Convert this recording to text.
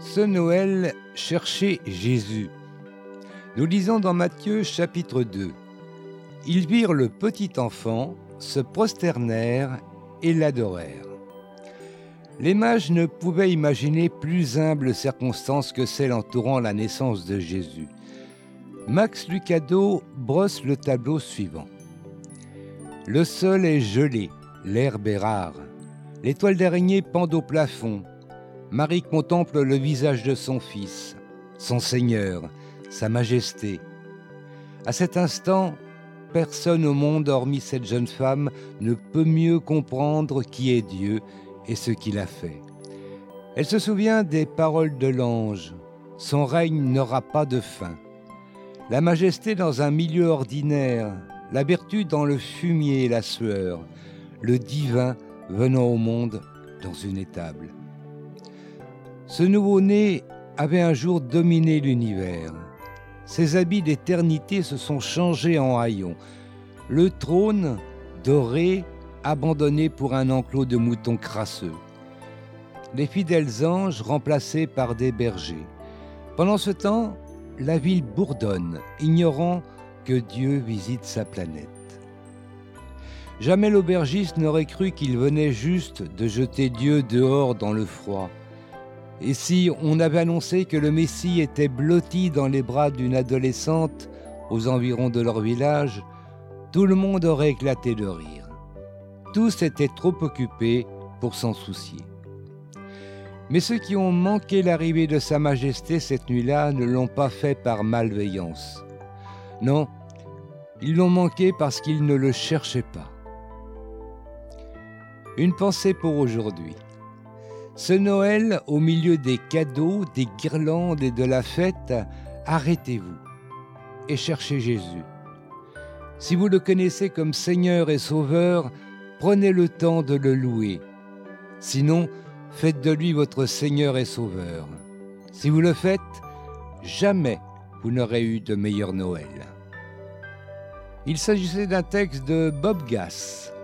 Ce Noël, cherchez Jésus. Nous lisons dans Matthieu chapitre 2. Ils virent le petit enfant, se prosternèrent et l'adorèrent. Les mages ne pouvaient imaginer plus humble circonstance que celle entourant la naissance de Jésus. Max Lucado brosse le tableau suivant. Le sol est gelé, l'herbe est rare, l'étoile d'araignée pend au plafond. Marie contemple le visage de son fils, son Seigneur, sa majesté. À cet instant, personne au monde, hormis cette jeune femme, ne peut mieux comprendre qui est Dieu et ce qu'il a fait. Elle se souvient des paroles de l'ange. Son règne n'aura pas de fin. La majesté dans un milieu ordinaire, la vertu dans le fumier et la sueur, le divin venant au monde dans une étable. Ce nouveau-né avait un jour dominé l'univers. Ses habits d'éternité se sont changés en haillons. Le trône, doré, abandonné pour un enclos de moutons crasseux. Les fidèles anges remplacés par des bergers. Pendant ce temps, la ville bourdonne, ignorant que Dieu visite sa planète. Jamais l'aubergiste n'aurait cru qu'il venait juste de jeter Dieu dehors dans le froid. Et si on avait annoncé que le Messie était blotti dans les bras d'une adolescente aux environs de leur village, tout le monde aurait éclaté de rire. Tous étaient trop occupés pour s'en soucier. Mais ceux qui ont manqué l'arrivée de Sa Majesté cette nuit-là ne l'ont pas fait par malveillance. Non, ils l'ont manqué parce qu'ils ne le cherchaient pas. Une pensée pour aujourd'hui. Ce Noël, au milieu des cadeaux, des guirlandes et de la fête, arrêtez-vous et cherchez Jésus. Si vous le connaissez comme Seigneur et Sauveur, prenez le temps de le louer. Sinon, faites de lui votre Seigneur et Sauveur. Si vous le faites, jamais vous n'aurez eu de meilleur Noël. Il s'agissait d'un texte de Bob Gass.